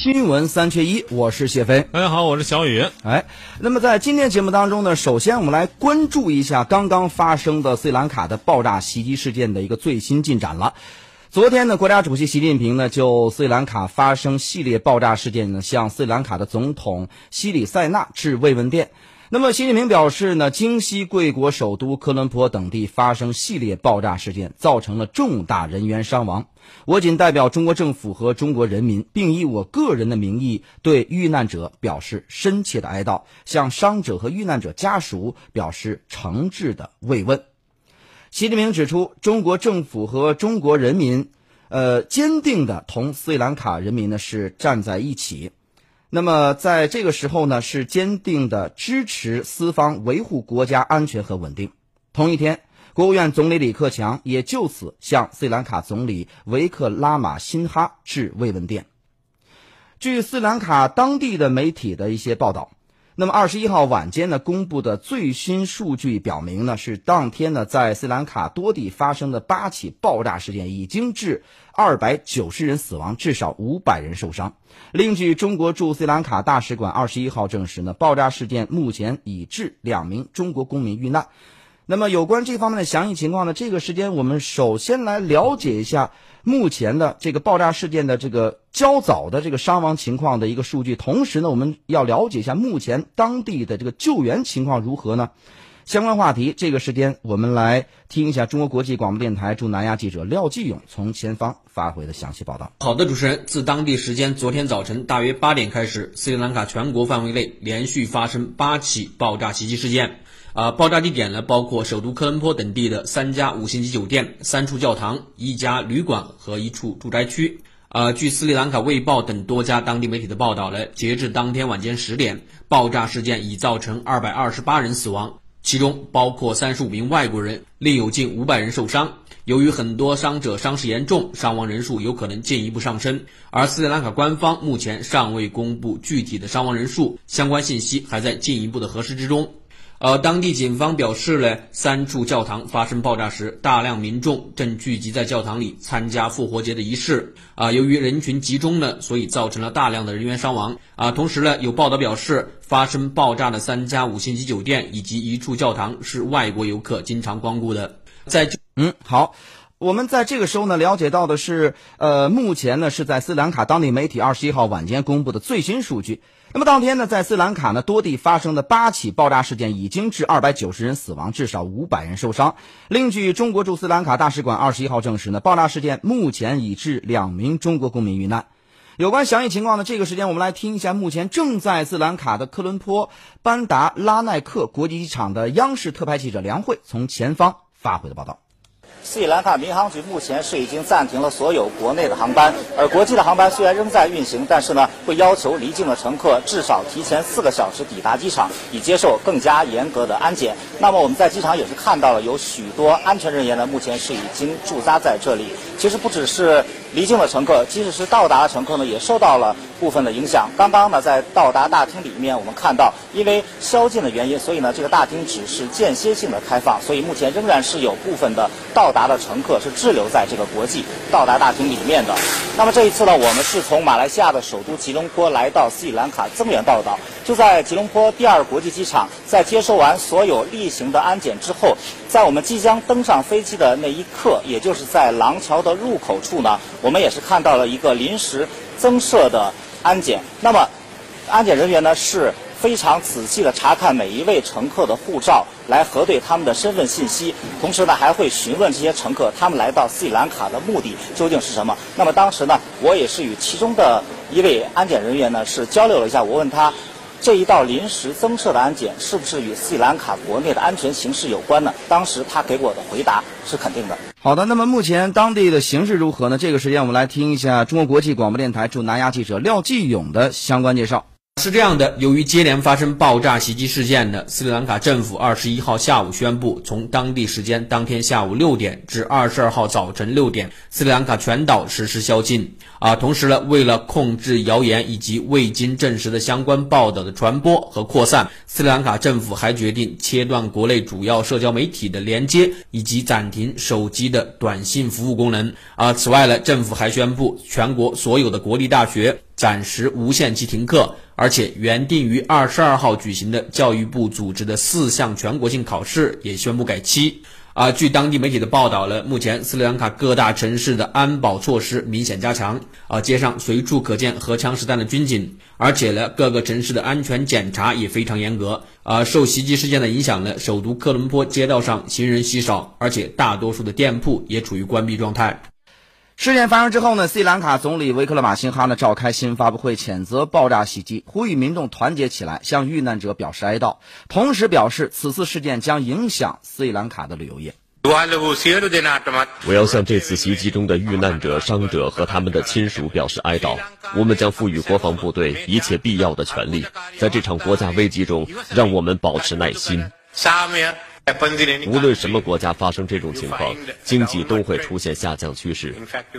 新闻三缺一，我是谢飞。大家好，我是小雨。哎，那么在今天节目当中呢，首先我们来关注一下刚刚发生的斯里兰卡的爆炸袭击事件的一个最新进展了。昨天呢，国家主席习近平呢就斯里兰卡发生系列爆炸事件呢，向斯里兰卡的总统西里塞纳致慰问电。那么，习近平表示呢，京西贵国首都科伦坡等地发生系列爆炸事件，造成了重大人员伤亡。我谨代表中国政府和中国人民，并以我个人的名义对遇难者表示深切的哀悼，向伤者和遇难者家属表示诚挚的慰问。习近平指出，中国政府和中国人民，呃，坚定的同斯里兰卡人民呢是站在一起。那么，在这个时候呢，是坚定的支持斯方维护国家安全和稳定。同一天，国务院总理李克强也就此向斯里兰卡总理维克拉马辛哈致慰问电。据斯里兰卡当地的媒体的一些报道。那么二十一号晚间呢，公布的最新数据表明呢，是当天呢在斯里兰卡多地发生的八起爆炸事件，已经致二百九十人死亡，至少五百人受伤。另据中国驻斯里兰卡大使馆二十一号证实呢，爆炸事件目前已致两名中国公民遇难。那么有关这方面的详细情况呢？这个时间我们首先来了解一下目前的这个爆炸事件的这个较早的这个伤亡情况的一个数据。同时呢，我们要了解一下目前当地的这个救援情况如何呢？相关话题，这个时间我们来听一下中国国际广播电台驻南亚记者廖继勇从前方发回的详细报道。好的，主持人，自当地时间昨天早晨大约八点开始，斯里兰卡全国范围内连续发生八起爆炸袭击事件。啊，爆炸地点呢，包括首都科伦坡等地的三家五星级酒店、三处教堂、一家旅馆和一处住宅区。啊，据斯里兰卡卫报等多家当地媒体的报道呢，截至当天晚间十点，爆炸事件已造成二百二十八人死亡，其中包括三十五名外国人，另有近五百人受伤。由于很多伤者伤势严重，伤亡人数有可能进一步上升。而斯里兰卡官方目前尚未公布具体的伤亡人数，相关信息还在进一步的核实之中。呃，当地警方表示呢，三处教堂发生爆炸时，大量民众正聚集在教堂里参加复活节的仪式。啊，由于人群集中呢，所以造成了大量的人员伤亡。啊，同时呢，有报道表示，发生爆炸的三家五星级酒店以及一处教堂是外国游客经常光顾的。在嗯，好。我们在这个时候呢，了解到的是，呃，目前呢是在斯里兰卡当地媒体二十一号晚间公布的最新数据。那么当天呢，在斯里兰卡呢多地发生的八起爆炸事件，已经致二百九十人死亡，至少五百人受伤。另据中国驻斯里兰卡大使馆二十一号证实呢，爆炸事件目前已致两名中国公民遇难。有关详细情况呢，这个时间我们来听一下目前正在斯里兰卡的科伦坡班达拉奈克国际机场的央视特派记者梁慧从前方发回的报道。斯里兰卡民航局目前是已经暂停了所有国内的航班，而国际的航班虽然仍在运行，但是呢，会要求离境的乘客至少提前四个小时抵达机场，以接受更加严格的安检。那么我们在机场也是看到了有许多安全人员呢，目前是已经驻扎在这里。其实不只是离境的乘客，即使是到达的乘客呢，也受到了部分的影响。刚刚呢，在到达大厅里面，我们看到因为宵禁的原因，所以呢，这个大厅只是间歇性的开放，所以目前仍然是有部分的到达。的乘客是滞留在这个国际到达大厅里面的。那么这一次呢，我们是从马来西亚的首都吉隆坡来到斯里兰卡增援报道。就在吉隆坡第二国际机场，在接受完所有例行的安检之后，在我们即将登上飞机的那一刻，也就是在廊桥的入口处呢，我们也是看到了一个临时增设的安检。那么，安检人员呢是。非常仔细地查看每一位乘客的护照，来核对他们的身份信息。同时呢，还会询问这些乘客他们来到斯里兰卡的目的究竟是什么。那么当时呢，我也是与其中的一位安检人员呢是交流了一下。我问他，这一道临时增设的安检是不是与斯里兰卡国内的安全形势有关呢？当时他给我的回答是肯定的。好的，那么目前当地的形势如何呢？这个时间我们来听一下中国国际广播电台驻南亚记者廖继勇的相关介绍。是这样的，由于接连发生爆炸袭击事件呢，斯里兰卡政府二十一号下午宣布，从当地时间当天下午六点至二十二号早晨六点，斯里兰卡全岛实施宵禁。啊，同时呢，为了控制谣言以及未经证实的相关报道的传播和扩散，斯里兰卡政府还决定切断国内主要社交媒体的连接，以及暂停手机的短信服务功能。啊，此外呢，政府还宣布全国所有的国立大学。暂时无限期停课，而且原定于二十二号举行的教育部组织的四项全国性考试也宣布改期。啊，据当地媒体的报道呢，目前斯里兰卡各大城市的安保措施明显加强，啊，街上随处可见荷枪实弹的军警，而且呢，各个城市的安全检查也非常严格。啊，受袭击事件的影响呢，首都科伦坡街道上行人稀少，而且大多数的店铺也处于关闭状态。事件发生之后呢，斯里兰卡总理维克勒马辛哈呢召开新发布会，谴责爆炸袭击，呼吁民众团结起来，向遇难者表示哀悼，同时表示此次事件将影响斯里兰卡的旅游业。我要向这次袭击中的遇难者、伤者和他们的亲属表示哀悼。我们将赋予国防部队一切必要的权利，在这场国家危机中，让我们保持耐心。无论什么国家发生这种情况，经济都会出现下降趋势。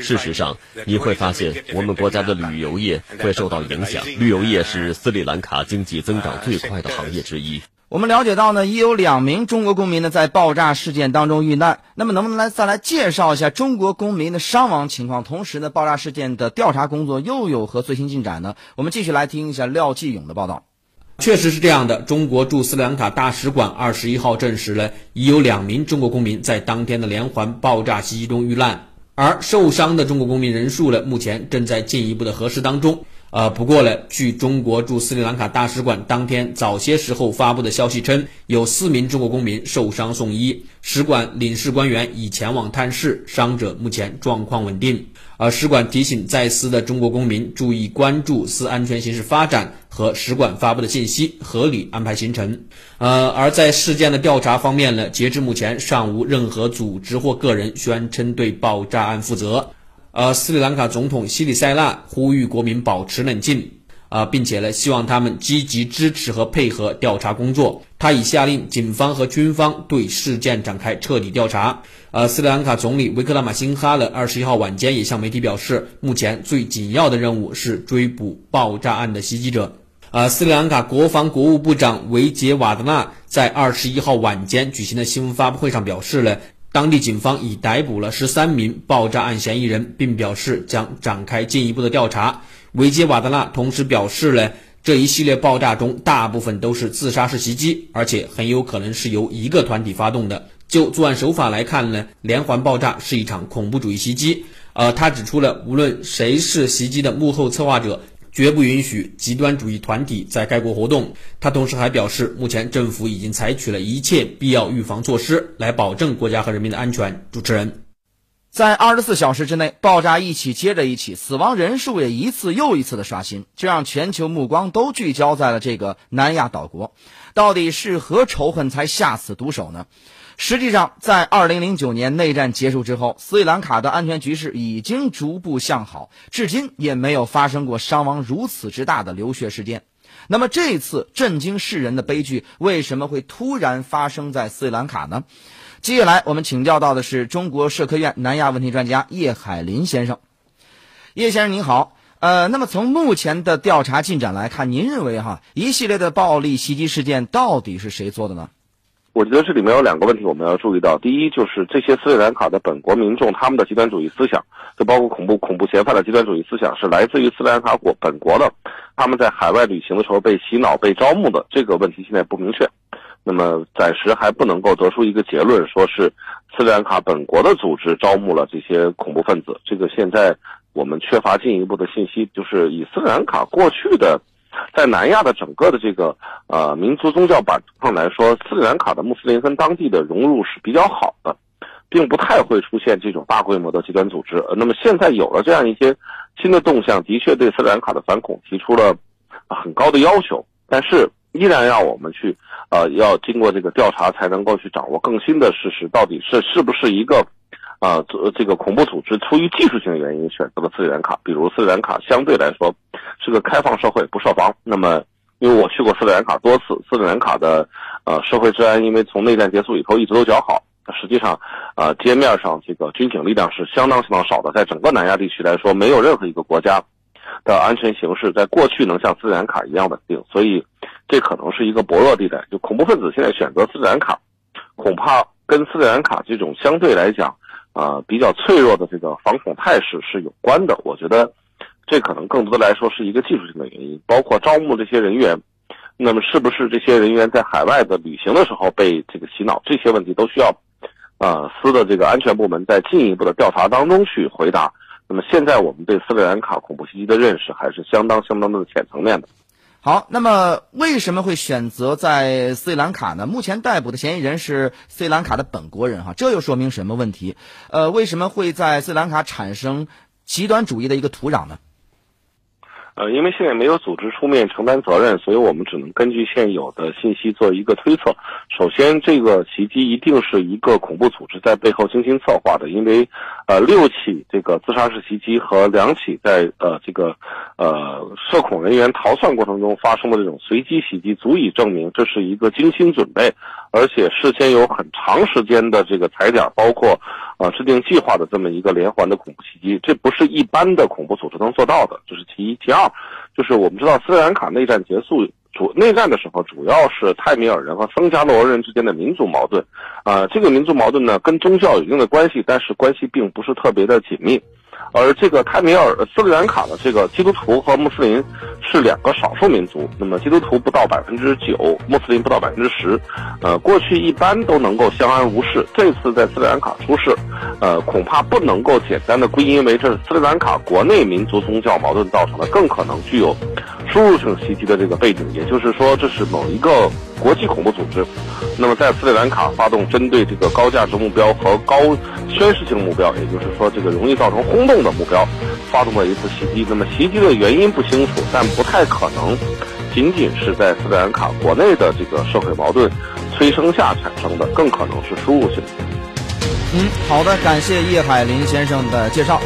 事实上，你会发现我们国家的旅游业会受到影响。旅游业是斯里兰卡经济增长最快的行业之一。我们了解到呢，已有两名中国公民呢在爆炸事件当中遇难。那么，能不能来再来介绍一下中国公民的伤亡情况？同时呢，爆炸事件的调查工作又有何最新进展呢？我们继续来听一下廖继勇的报道。确实是这样的，中国驻斯里兰卡大使馆二十一号证实了，已有两名中国公民在当天的连环爆炸袭击中遇难，而受伤的中国公民人数呢，目前正在进一步的核实当中。呃，不过呢，据中国驻斯里兰卡大使馆当天早些时候发布的消息称，有四名中国公民受伤送医，使馆领事官员已前往探视，伤者目前状况稳定。而使馆提醒在斯的中国公民注意关注斯安全形势发展和使馆发布的信息，合理安排行程。呃，而在事件的调查方面呢，截至目前尚无任何组织或个人宣称对爆炸案负责。呃，斯里兰卡总统西里塞纳呼吁国民保持冷静，啊，并且呢，希望他们积极支持和配合调查工作。他已下令警方和军方对事件展开彻底调查。呃，斯里兰卡总理维克拉马辛哈勒，二十一号晚间也向媒体表示，目前最紧要的任务是追捕爆炸案的袭击者。呃，斯里兰卡国防国务部长维杰瓦德纳在二十一号晚间举行的新闻发布会上表示了。当地警方已逮捕了十三名爆炸案嫌疑人，并表示将展开进一步的调查。维杰瓦德纳同时表示了这一系列爆炸中大部分都是自杀式袭击，而且很有可能是由一个团体发动的。就作案手法来看呢，连环爆炸是一场恐怖主义袭击。呃，他指出了无论谁是袭击的幕后策划者。绝不允许极端主义团体在该国活动。他同时还表示，目前政府已经采取了一切必要预防措施，来保证国家和人民的安全。主持人，在二十四小时之内，爆炸一起接着一起，死亡人数也一次又一次的刷新，这让全球目光都聚焦在了这个南亚岛国。到底是何仇恨才下此毒手呢？实际上，在二零零九年内战结束之后，斯里兰卡的安全局势已经逐步向好，至今也没有发生过伤亡如此之大的流血事件。那么，这次震惊世人的悲剧为什么会突然发生在斯里兰卡呢？接下来，我们请教到的是中国社科院南亚问题专家叶海林先生。叶先生您好，呃，那么从目前的调查进展来看，您认为哈一系列的暴力袭击事件到底是谁做的呢？我觉得这里面有两个问题我们要注意到。第一，就是这些斯里兰卡的本国民众，他们的极端主义思想，就包括恐怖恐怖嫌犯的极端主义思想，是来自于斯里兰卡国本国的。他们在海外旅行的时候被洗脑、被招募的这个问题现在不明确，那么暂时还不能够得出一个结论，说是斯里兰卡本国的组织招募了这些恐怖分子。这个现在我们缺乏进一步的信息，就是以斯里兰卡过去的。在南亚的整个的这个呃民族宗教版图上来说，斯里兰卡的穆斯林跟当地的融入是比较好的，并不太会出现这种大规模的极端组织。那么现在有了这样一些新的动向，的确对斯里兰卡的反恐提出了很高的要求，但是依然让我们去呃要经过这个调查才能够去掌握更新的事实，到底是是不是一个。啊，这这个恐怖组织出于技术性的原因选择了斯里兰卡，比如斯里兰卡相对来说是个开放社会，不设防。那么，因为我去过斯里兰卡多次，斯里兰卡的呃社会治安，因为从内战结束以后一直都较好。实际上，呃，街面上这个军警力量是相当相当少的，在整个南亚地区来说，没有任何一个国家的安全形势在过去能像斯里兰卡一样稳定。所以，这可能是一个薄弱地带。就恐怖分子现在选择斯里兰卡，恐怕跟斯里兰卡这种相对来讲。啊，比较脆弱的这个防恐态势是有关的。我觉得，这可能更多的来说是一个技术性的原因，包括招募这些人员，那么是不是这些人员在海外的旅行的时候被这个洗脑，这些问题都需要，呃，司的这个安全部门在进一步的调查当中去回答。那么现在我们对斯里兰卡恐怖袭击的认识还是相当相当的浅层面的。好，那么为什么会选择在斯里兰卡呢？目前逮捕的嫌疑人是斯里兰卡的本国人，哈，这又说明什么问题？呃，为什么会在斯里兰卡产生极端主义的一个土壤呢？呃，因为现在没有组织出面承担责任，所以我们只能根据现有的信息做一个推测。首先，这个袭击一定是一个恐怖组织在背后精心策划的，因为，呃，六起这个自杀式袭击和两起在呃这个，呃涉恐人员逃窜过程中发生的这种随机袭击，足以证明这是一个精心准备，而且事先有很长时间的这个踩点，包括。啊，制定计划的这么一个连环的恐怖袭击，这不是一般的恐怖组织能做到的，这是其一。其二，就是我们知道斯里兰卡内战结束主内战的时候，主要是泰米尔人和僧伽罗人之间的民族矛盾。啊，这个民族矛盾呢，跟宗教有一定的关系，但是关系并不是特别的紧密。而这个泰米尔斯里兰卡的这个基督徒和穆斯林是两个少数民族，那么基督徒不到百分之九，穆斯林不到百分之十，呃，过去一般都能够相安无事。这次在斯里兰卡出事，呃，恐怕不能够简单的归因为这是斯里兰卡国内民族宗教矛盾造成的，更可能具有输入性袭击的这个背景，也就是说，这是某一个国际恐怖组织。那么在斯里兰卡发动针对这个高价值目标和高宣示性目标，也就是说这个容易造成轰动的目标，发动了一次袭击。那么袭击的原因不清楚，但不太可能仅仅是在斯里兰卡国内的这个社会矛盾催生下产生的，更可能是输入性。嗯，好的，感谢叶海林先生的介绍。